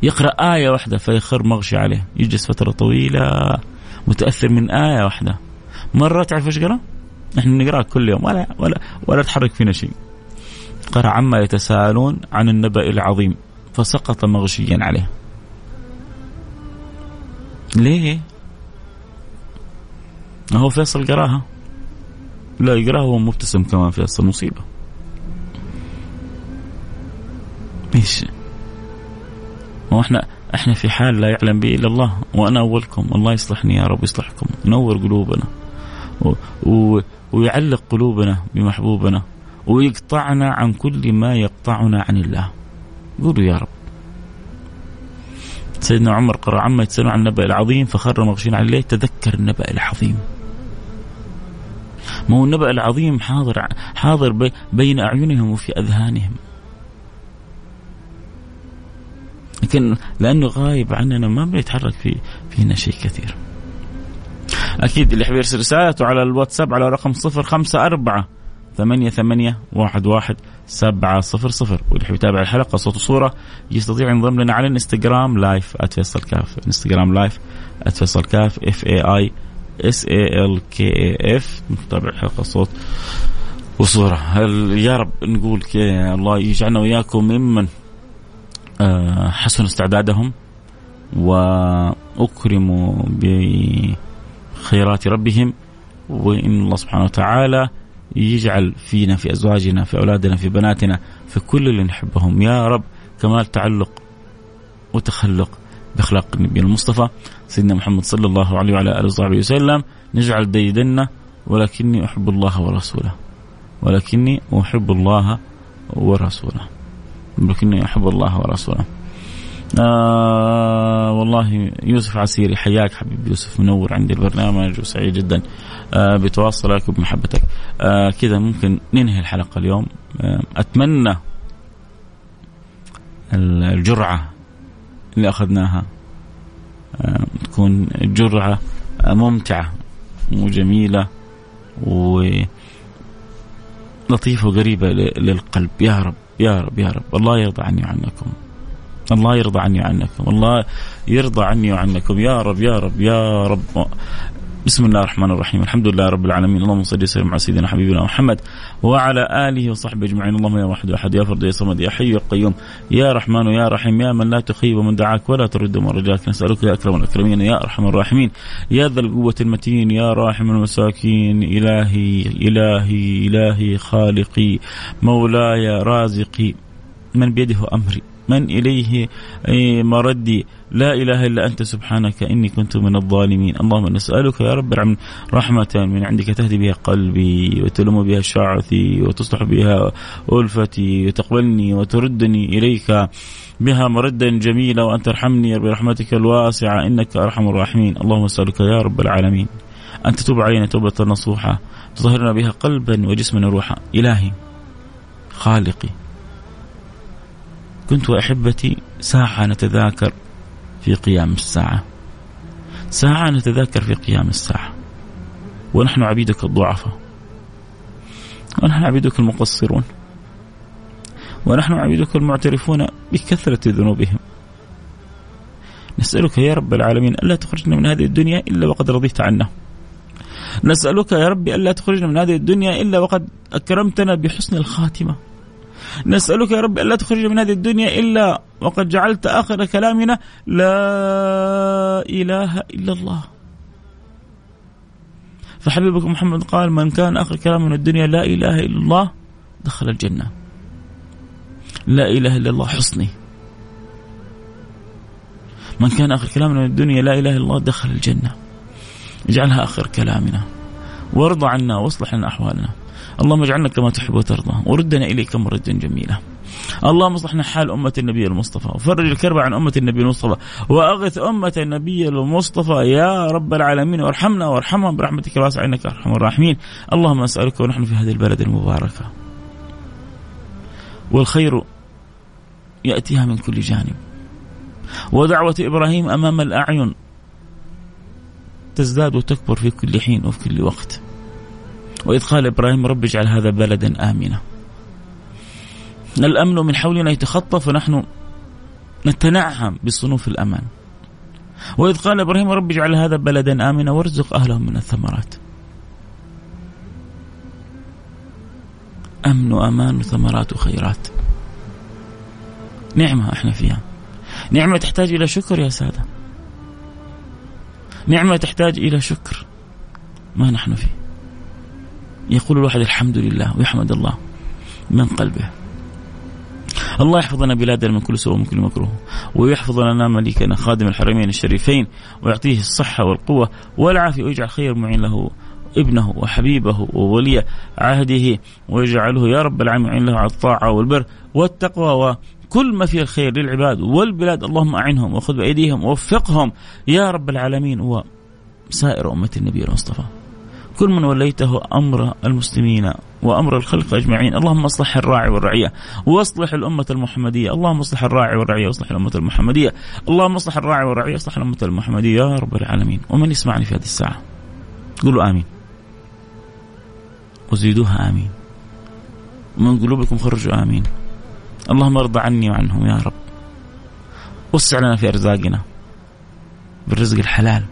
يقرأ آية واحدة فيخر مغشي عليه. يجلس فترة طويلة متأثر من آية واحدة مرة تعرف إيش قرأ؟ نحن نقرأ كل يوم ولا ولا ولا تحرك فينا شيء. قرأ عما يتساءلون عن النبأ العظيم فسقط مغشيا عليه. ليه؟ هو فيصل قرأها. لا يقرأها وهو مبتسم كمان فيصل مصيبة. إيش هو إحنا إحنا في حال لا يعلم به إلا الله. وأنا أولكم. الله يصلحني يا رب يصلحكم. ينور قلوبنا. و... و... ويعلق قلوبنا بمحبوبنا. ويقطعنا عن كل ما يقطعنا عن الله. قولوا يا رب. سيدنا عمر قرأ عما يتسألون عن النبأ العظيم فخر مغشين عليه. تذكر النبأ العظيم. ما هو النبأ العظيم حاضر حاضر بين أعينهم وفي أذهانهم. لكن لأنه غايب عننا ما بيتحرك في فينا شيء كثير. أكيد اللي يحب يرسل رسالته على الواتساب على رقم 054 ثمانية ثمانية واحد واحد سبعة صفر صفر. واللي يحب يتابع الحلقة صوت وصورة يستطيع ينضم لنا على الإنستغرام live @فيصل كاف إنستغرام live @فيصل كاف F A I S A L K A F نتابع الحلقة صوت وصورة. يا رب نقول الله يجعلنا وإياكم ممن حسنوا استعدادهم واكرموا بخيرات ربهم وإن الله سبحانه وتعالى يجعل فينا في أزواجنا في أولادنا في بناتنا في كل اللي نحبهم. يا رب كمال تعلق وتخلق بأخلاق النبي المصطفى سيدنا محمد صلى الله عليه وعلى آله وصحبه وسلم. نجعل ديدنا ولكني أحب الله ورسوله. ولكني أحب الله ورسوله. لكني أحب الله ورسوله. آه والله يوسف عسيري حياك حبيبي يوسف منور عندي البرنامج وسعيد جدا. آه بتواصلك وبمحبتك. آه كذا ممكن ننهي الحلقة اليوم. آه أتمنى الجرعة اللي أخذناها آه تكون جرعة ممتعة وجميلة و لطيفة وقريبة للقلب. يا رب. يا رب يا رب. الله يرضى عني وعنكم. الله يرضى عني وعنكم. الله يرضى عني وعنكم. يا رب يا رب يا رب. بسم الله الرحمن الرحيم الحمد لله رب العالمين اللهم صل وسلم على سيدنا حبيبنا محمد وعلى اله وصحبه اجمعين اللهم يا واحد احد يا فرد يا صمد يا حي يا قيوم يا رحمن يا رحيم يا من لا تخيب من دعاك ولا ترد من رجاك نسالك يا اكرم الاكرمين يا ارحم الراحمين يا ذا القوه المتين يا راحم المساكين الهي الهي الهي خالقي مولاي رازقي من بيده امري من إليه مردي لا إله إلا أنت سبحانك إني كنت من الظالمين. اللهم نسألك يا رب رحمة من عندك تهدي بها قلبي وتلم بها شعثي وتصلح بها ألفتي وتقبلني وتردني إليك بها مردا جميلا وأن ترحمني برحمتك الواسعة إنك أرحم الراحمين. اللهم نسألك يا رب العالمين أن تتوب علينا توبة نصوحة تطهرنا بها قلبا وجسما وروحا. إلهي خالقي كنت وأحبتي ساعة نتذاكر في قيام الساعة. ساعة نتذاكر في قيام الساعة. ونحن عبيدك الضعفاء. ونحن عبيدك المقصرون. ونحن عبيدك المعترفون بكثرة ذنوبهم. نسألك يا رب العالمين ألا تخرجنا من هذه الدنيا إلا وقد رضيت عنا. نسألك يا ربي ألا تخرجنا من هذه الدنيا إلا وقد أكرمتنا بحسن الخاتمة. نسألك يا رب ألا تخرجنا من هذه الدنيا إلا وقد جعلت آخر كلامنا لا إله إلا الله. فحبيبك محمد قال من كان آخر كلام من الدنيا لا إله إلا الله دخل الجنة. لا إله إلا الله حصني. من كان آخر كلام من الدنيا لا إله إلا الله دخل الجنة. اجعلها آخر كلامنا. وارضى عنا واصلح لنا أحوالنا. اللهم اجعلنا كما تحب وترضى. وردنا إليك مردا جميلا. اللهم اصلحنا حال أمة النبي المصطفى. وفرج الكرب عن أمة النبي المصطفى. وأغث أمة النبي المصطفى. يا رب العالمين. وارحمنا وارحمهم برحمتك الواسعة. إنك أرحم الراحمين. اللهم أسألك ونحن في هذه البلد المباركة. والخير يأتيها من كل جانب. ودعوة إبراهيم أمام الأعين تزداد وتكبر في كل حين وفي كل وقت. وإذ قال إبراهيم رب اجعل هذا بلدا آمنا. الأمن من حولنا يتخطف ونحن نتنعم بصنوف الأمان. وإذ قال إبراهيم رب اجعل هذا بلدا آمنا وارزق أهله من الثمرات. أمن وأمان وثمرات وخيرات. نعمة إحنا فيها. نعمة تحتاج إلى شكر يا سادة. نعمة تحتاج إلى شكر. ما نحن فيه. يقول الواحد الحمد لله ويحمد الله من قلبه. الله يحفظ لنا بلادنا من كل سوء ومن كل مكروه ويحفظ لنا مليكنا خادم الحرمين الشريفين ويعطيه الصحة والقوة والعافية ويجعل خير معين له ابنه وحبيبه وولي عهده ويجعله يا رب العالمين له على الطاعة والبر والتقوى وكل ما فيه الخير للعباد والبلاد. اللهم أعنهم وخذ بأيديهم ووفقهم يا رب العالمين وسائر أمة النبي المصطفى كل من وليته أمر المسلمين وأمر الخلق أجمعين، اللهم اصلح الراعي والرعية، واصلح الأمة المحمدية، اللهم اصلح الراعي والرعية واصلح الأمة المحمدية، اللهم اصلح الراعي والرعية واصلح الأمة المحمدية يا رب العالمين، ومن يسمعني في هذه الساعة قولوا آمين. وزيدوها آمين. ومن قلوبكم خرجوا آمين. اللهم ارضى عني وعنهم يا رب. وسع لنا في أرزاقنا بالرزق الحلال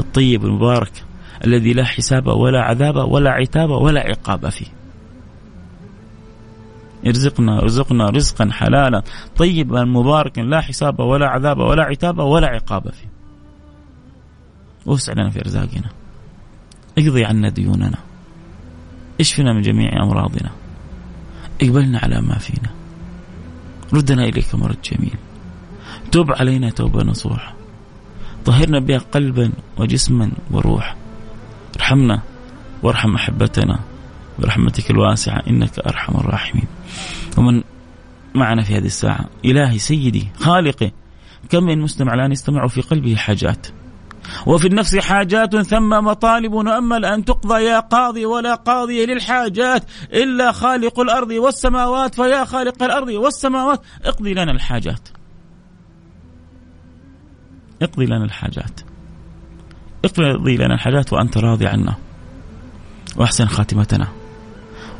الطيب المبارك الذي لا حساب ولا عذاب ولا عتاب ولا عقاب فيه. ارزقنا ارزقنا رزقا حلالا طيبا مباركا لا حساب ولا عذاب ولا عتاب ولا عقاب فيه. وسع لنا في ارزاقنا. اقضي عنا ديوننا. اشفنا من جميع أمراضنا. اقبلنا على ما فينا. ردنا إليك مرد جميل. تب علينا توبة نصوح طهرنا بها قلبا وجسما وروحا. ارحمنا وارحم أحبتنا برحمتك الواسعة إنك أرحم الراحمين. ومن معنا في هذه الساعة إلهي سيدي خالقي. كم من مستمع الآن يستمع في قلبه حاجات. وفي النفس حاجات ثم مطالب نؤمل أن تقضى يا قاضي ولا قاضي للحاجات. إلا خالق الأرض والسماوات فيا خالق الأرض والسماوات. اقضي لنا الحاجات. اقضي لنا الحاجات. اقضي لنا الحاجات وأنت راضي عنا. وأحسن خاتمتنا.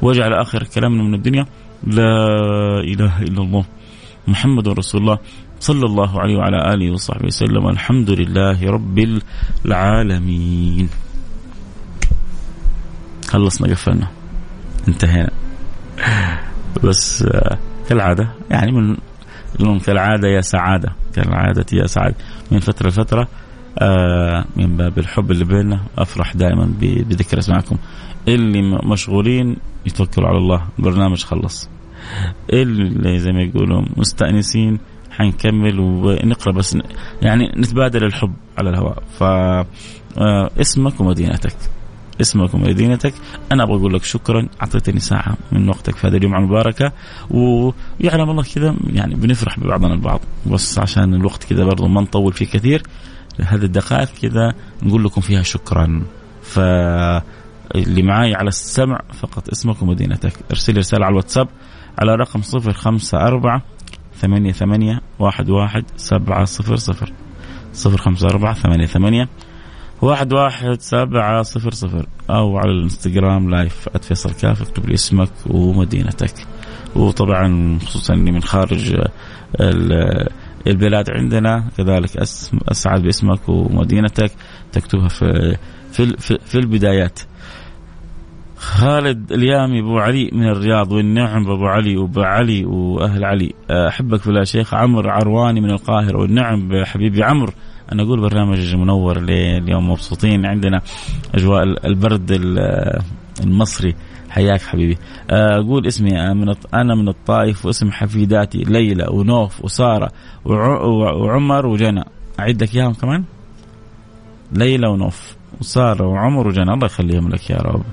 واجعل آخر كلامنا من الدنيا لا إله إلا الله محمد رسول الله صلى الله عليه وعلى آله وصحبه وسلم. الحمد لله رب العالمين. خلصنا قفلنا. انتهينا. بس كالعادة يعني من كالعادة يا سعادة. كالعادة يا سعادة. من فترة لفترة آه من باب الحب اللي بيننا. أفرح دائما بذكر اسمعكم. اللي مشغولين يتوكلوا على الله. البرنامج خلص. اللي زي ما يقولوا مستأنسين. حنكمل ونقرأ بس يعني نتبادل الحب على الهواء. ف آه، اسمك ومدينتك. اسمك ومدينتك. أنا أبغى أقول لك شكرا. أعطيتني ساعة من وقتك في هذه الجمعه المباركة. ويعلم الله كذا يعني بنفرح ببعضنا البعض. بس عشان الوقت كذا برضه ما نطول فيه كثير. هذه الدقائق كذا نقول لكم فيها شكرا. ف اللي معاي على السمع فقط اسمك ومدينتك. ارسل رسالة على الواتساب على رقم 054 ثمانية ثمانية واحد واحد سبعة صفر صفر صفر خمسة أربعة ثمانية ثمانية واحد واحد سبعة صفر صفر. أو على الإنستغرام لايف @فيصل كاف اكتب لي اسمك ومدينتك. وطبعا خصوصا إني من خارج البلاد عندنا كذلك أسعد باسمك ومدينتك تكتبها في في في البدايات. خالد اليامي أبو علي من الرياض والنعم أبو علي وأبو علي وأهل علي. أحبك في الله شيخ. عمرو عرواني من القاهرة والنعم حبيبي عمرو. أنا أقول برنامج منور اليوم مبسوطين. عندنا أجواء البرد المصري. حياك حبيبي. أقول اسمي من أنا من الطائف واسم حفيداتي ليلى ونوف وسارة وعمر وجنى. أعدك إياهم كمان؟ ليلى ونوف وسارة وعمر وجنى. الله يخليهم لك يا رب.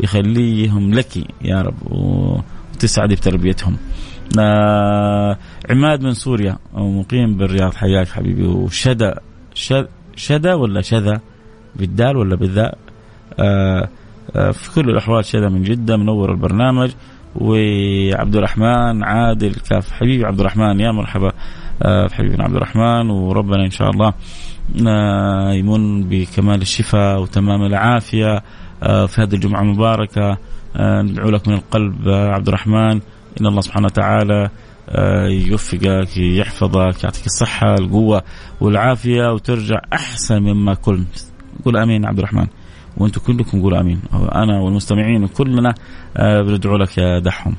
ويخليهم لك يا رب. وتسعدي بتربيتهم. آه عماد من سوريا ومقيم بالرياض. حياك حبيبي. وشدأ شدأ ولا شذا؟ بالدال ولا بالذاء؟ آه آه في كل الأحوال شذا من جدة منور البرنامج. وعبد الرحمن عادل كاف حبيبي عبد الرحمن يا مرحبا آه حبيبنا عبد الرحمن وربنا إن شاء الله آه يمن بكمال الشفاء وتمام العافية آه في هذه الجمعة المباركة. آه ندعو لك من القلب آه عبد الرحمن إن الله سبحانه وتعالى آه، يوفقك يحفظك يعطيك الصحة القوة والعافية وترجع أحسن مما كنت. قول آمين عبد الرحمن وأنتم كلكم قولوا آمين. أنا والمستمعين وكلنا آه، بندعو لك يا دحهم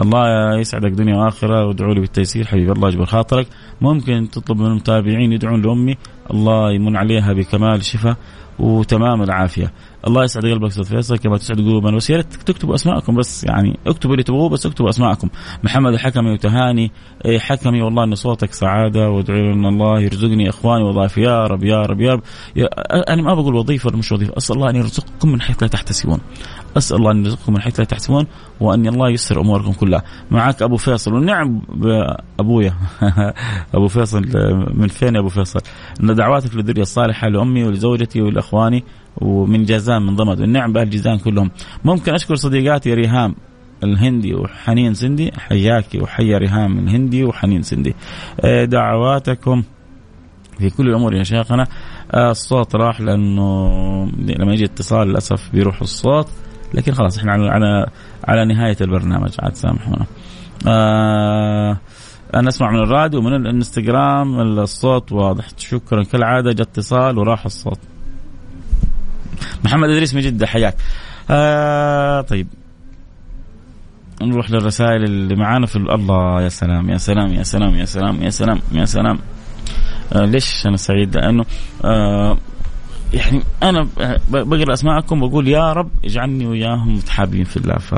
الله يسعدك دنيا وآخرة وادعوا لي بالتيسير حبيبي. الله يجبر خاطرك. ممكن تطلب من المتابعين يدعون لأمي. الله يمن عليها بكمال الشفاء وتمام العافية. الله يسعد قلبك أستاذ فيصل كما تسعد قلوبنا بس. يا ريت تكتبوا أسماءكم بس يعني اكتبوا اللي تبغوه بس اكتبوا أسماءكم. محمد الحكمي وتهاني. إيه حكمي والله إن صوتك سعادة وادعو إن الله يرزقني إخواني وظائف. يا رب يا رب يا رب. يا أنا ما بقول وظيفة ولا مش وظيفة. أسأل الله أن يرزقكم من حيث لا تحتسبون. أسأل الله أن يرزقكم من حيث لا تحتسبون وأن الله يسر أموركم كلها. معك أبو فيصل والنعم أبويا. أبو فيصل من فين يا أبو فيصل؟ إن دعواتك للذرية الصالحة لأمي ولزوجتي ولأخواني. ومن جازان من ضمد. والنعم بأهل جازان كلهم. ممكن أشكر صديقاتي ريهام الهندي وحنين سندي حياكي وحيا ريهام الهندي وحنين سندي. آه، دعواتكم في كل الأمور يا شيخنا. آه، الصوت راح لأنه لما يجي اتصال للأسف بيروح الصوت. لكن خلاص إحنا على على, نهاية البرنامج. عاد سامحونا. آه أنا أسمع من الراديو ومن الإنستغرام الصوت واضح. شكرا. كالعادة جاء اتصال وراح الصوت. محمد إدريس من جدة حياك. آه طيب. نروح للرسائل اللي معانا في الله يا سلام يا سلام يا سلام يا سلام يا سلام يا سلام. آه ليش أنا سعيد؟ لأنه آه يعني أنا بقرأ اسماءكم بقول يا رب اجعلني وياهم متحابين في الله. ف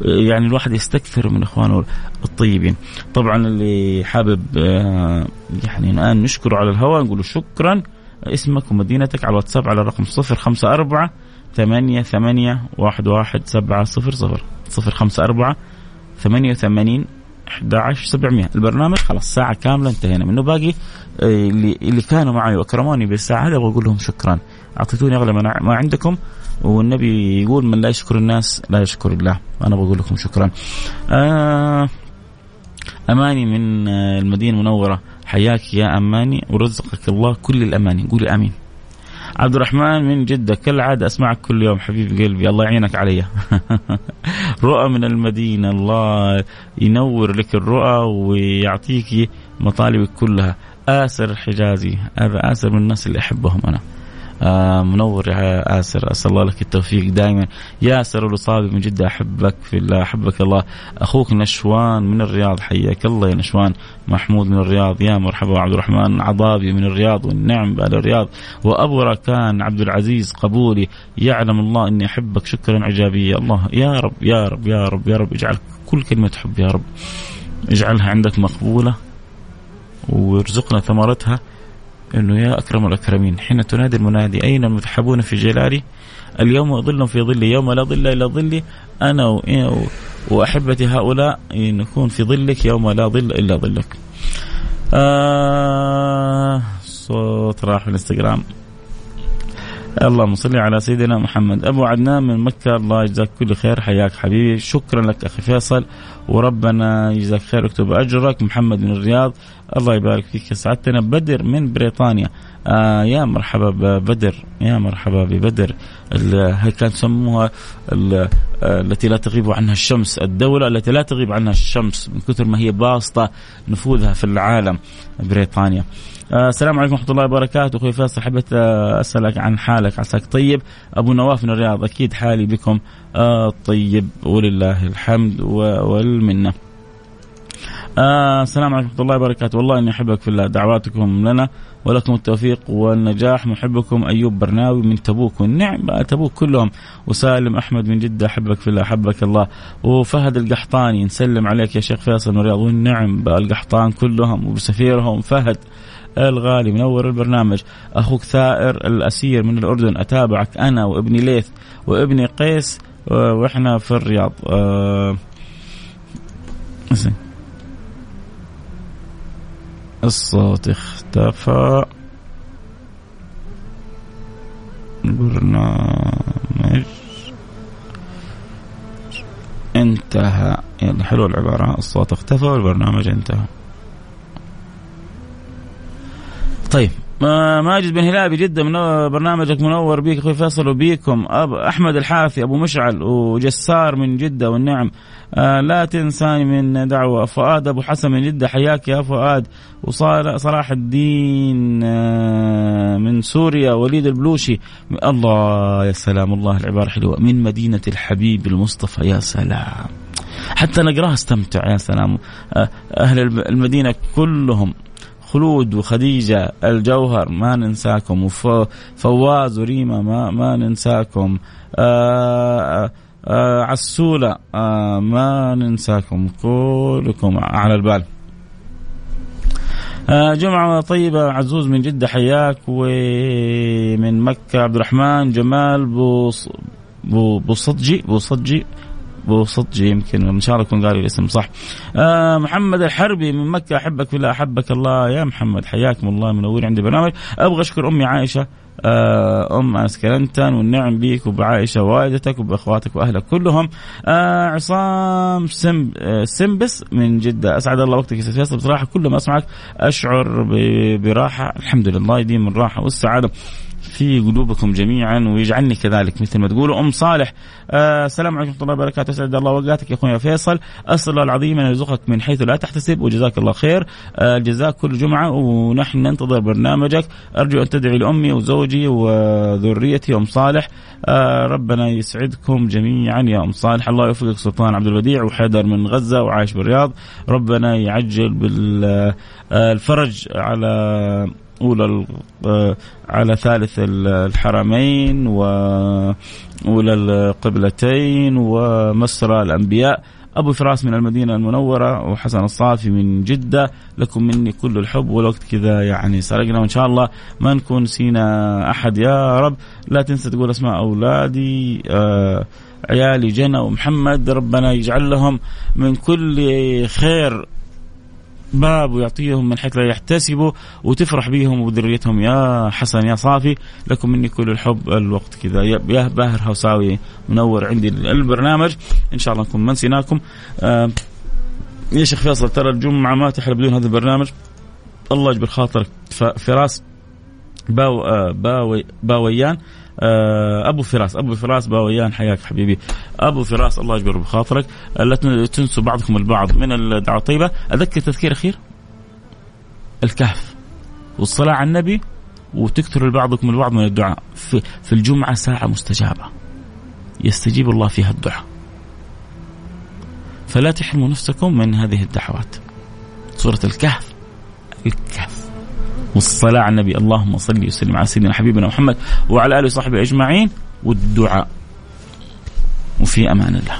يعني الواحد يستكثر من إخوانه الطيبين. طبعا اللي حابب آه، يعني الآن نشكره على الهواء نقول شكرا. اسمك ومدينتك على الواتساب على الرقم صفر خمسة أربعة ثمانية ثمانية واحد واحد سبعة صفر صفر. صفر خمسة أربعة ثمانية وثمانين 11 700 البرنامج خلاص ساعة كاملة انتهينا. منه باقي؟ آه، اللي اللي كانوا معي واكرموني بالساعة هذه أبغى أقول لهم شكرا. أعطيتوني أغلى ما عندكم. والنبي يقول من لا يشكر الناس لا يشكر الله. أنا بقول لكم شكرا. آه أماني من المدينة المنورة. حياك يا أماني ورزقك الله كل الأماني. قولي آمين. عبد الرحمن من جدة كالعادة أسمعك كل يوم حبيب قلبي الله يعينك علي. رؤى من المدينة الله ينور لك الرؤى ويعطيك مطالبك كلها. آسر حجازي هذا آسر من الناس اللي أحبهم أنا. منور يا آسر. أسأل الله لك التوفيق دائما. ياسر الوصابي من جدة أحبك في الله أحبك الله. أخوك نشوان من الرياض حياك الله يا نشوان. محمود من الرياض يا مرحبا. عبد الرحمن عضابي من الرياض والنعم بأهل الرياض. وأبو ركان عبد العزيز قبولي. يعلم الله أني أحبك شكرا عجابية الله يا رب يا رب يا رب يا رب. اجعل كل كلمة حب يا رب. اجعلها عندك مقبولة وارزقنا ثمرتها. إنه يا أكرم الأكرمين حين تنادي المنادي أين المتحبون في جلالي؟ اليوم أظل في ظلي يوم لا ظل إلا ظلي أنا وأحبتي هؤلاء نكون في ظلك يوم لا ظل إلا ظلك. آه صوت راح في الإنستغرام. اللهم صل على سيدنا محمد. أبو عدنان من مكة الله يجزاك كل خير حياك حبيبي. شكرا لك أخي فيصل. وربنا يجزاك خير ويكتب أجرك. محمد من الرياض الله يبارك فيك. سعدتنا بدر من بريطانيا. آه يا مرحبا ببدر يا مرحبا ببدر. هي كانت يسموها آه، التي لا تغيب عنها الشمس. الدولة التي لا تغيب عنها الشمس من كثر ما هي باسطة نفوذها في العالم بريطانيا. آه السلام عليكم ورحمة الله وبركاته. أخوي فيصل حبيت آه، أسألك عن حالك عساك طيب. أبو نواف من الرياض أكيد حالي بكم. آه طيب ولله الحمد والمنة. آه السلام عليكم ورحمة الله وبركاته. والله إني أحبك في الله دعواتكم لنا ولكم التوفيق والنجاح. محبكم أيوب برناوي من تبوك والنعم تبوك كلهم. وسالم أحمد من جدة أحبك في الله أحبك الله. وفهد القحطاني نسلم عليك يا شيخ فيصل من الرياض والنعم القحطان كلهم وبسفيرهم فهد الغالي منور البرنامج. أخوك ثائر الأسير من الأردن أتابعك أنا وابني ليث وابني قيس. وإحنا في الرياض. أه الصوت اختفى. برنامج. انتهى. يلا حلو العبارة. الصوت اختفى والبرنامج انتهى. طيب. ماجد بن هلال بجدة من برنامجك منور بيك أخوي فيصل وبيكم. أب أحمد الحافي أبو مشعل وجسار من جدة والنعم. آه لا تنساني من دعوة. فؤاد أبو حسن من جدة حياك يا فؤاد. وصلاح الدين آه من سوريا وليد البلوشي. الله يا سلام الله العبارة حلوة. من مدينة الحبيب المصطفى يا سلام. حتى نقراها استمتع يا سلام. آه، أهل المدينة كلهم. خلود وخديجة الجوهر ما ننساكم. وفواز وريما ما, ما ننساكم. آآ آه، آآ آه، عسولة آه، ما ننساكم. كلكم على البال. جمعة طيبة عزوز من جدة حياك. ومن مكة عبد الرحمن جمال بوصدجي بوصدجي. بوصدجي يمكن إن شاء الله يكون قال الاسم صح. آه محمد الحربي من مكة أحبك في الله أحبك الله. يا محمد حياكم الله منورين عندي برنامج. أبغى أشكر أمي عائشة. آه أم انس كلنتن والنعم بيك وبعائشه والدتك وباخواتك وأهلك كلهم. آه عصام سم سمبس من جدة. أسعد الله وقتك يا بصراحة كل ما أسمعك أشعر براحة. الحمد لله يديم الراحة والسعادة. في قلوبكم جميعا ويجعلني كذلك مثل ما تقولوا. أم صالح آه السلام عليكم ورحمة الله وبركاته. أسعد الله اوقاتك يا أخوي فيصل اسال الله العظيم أن يرزقك من حيث لا تحتسب وجزاك الله خير. آه الجزاء كل جمعة ونحن ننتظر برنامجك. أرجو أن تدعي لأمي وزوجي وذريتي أم صالح. آه ربنا يسعدكم جميعا يا أم صالح. الله يوفقك سلطان عبد البديع وحيدر من غزة وعايش بالرياض. ربنا يعجل بالفرج على أولى آه، على ثالث الحرمين وأولى القبلتين ومسرى الأنبياء. أبو فراس من المدينة المنورة وحسن الصافي من جدة. لكم مني كل الحب والوقت كذا يعني سرقنا. وإن شاء الله ما نكون نسينا أحد. يا رب لا تنسى تقول أسماء أولادي آه عيالي جنى ومحمد. ربنا يجعل لهم من كل خير. باب ويعطيهم من حيث لا يحتسبوا وتفرح بيهم وذريتهم. يا حسن يا صافي لكم مني كل الحب الوقت. كذا يا باهر هوساوي منور عندي البرنامج. إن شاء الله نكون ما نسيناكم. يا شيخ فيصل ترى الجمعة ما تحلى بدون هذا البرنامج. الله يجبر خاطرك. فراس باو آه باوي باويان. أبو فراس. أبو فراس باويان حياك حبيبي. أبو فراس الله يجبر بخاطرك. لا تنسوا بعضكم البعض من الدعوه الطيبة. أذكر تذكير أخير. الكهف. والصلاة على النبي. وتكثر بعضكم البعض من الدعاء. في, في الجمعة ساعة مستجابة. يستجيب الله فيها الدعاء. فلا تحرموا نفسكم من هذه الدعوات. سورة الكهف. الكهف. والصلاة على النبي. اللهم صل وسلم على سيدنا حبيبنا محمد وعلى آله وصحبه أجمعين. والدعاء. وفي أمان الله.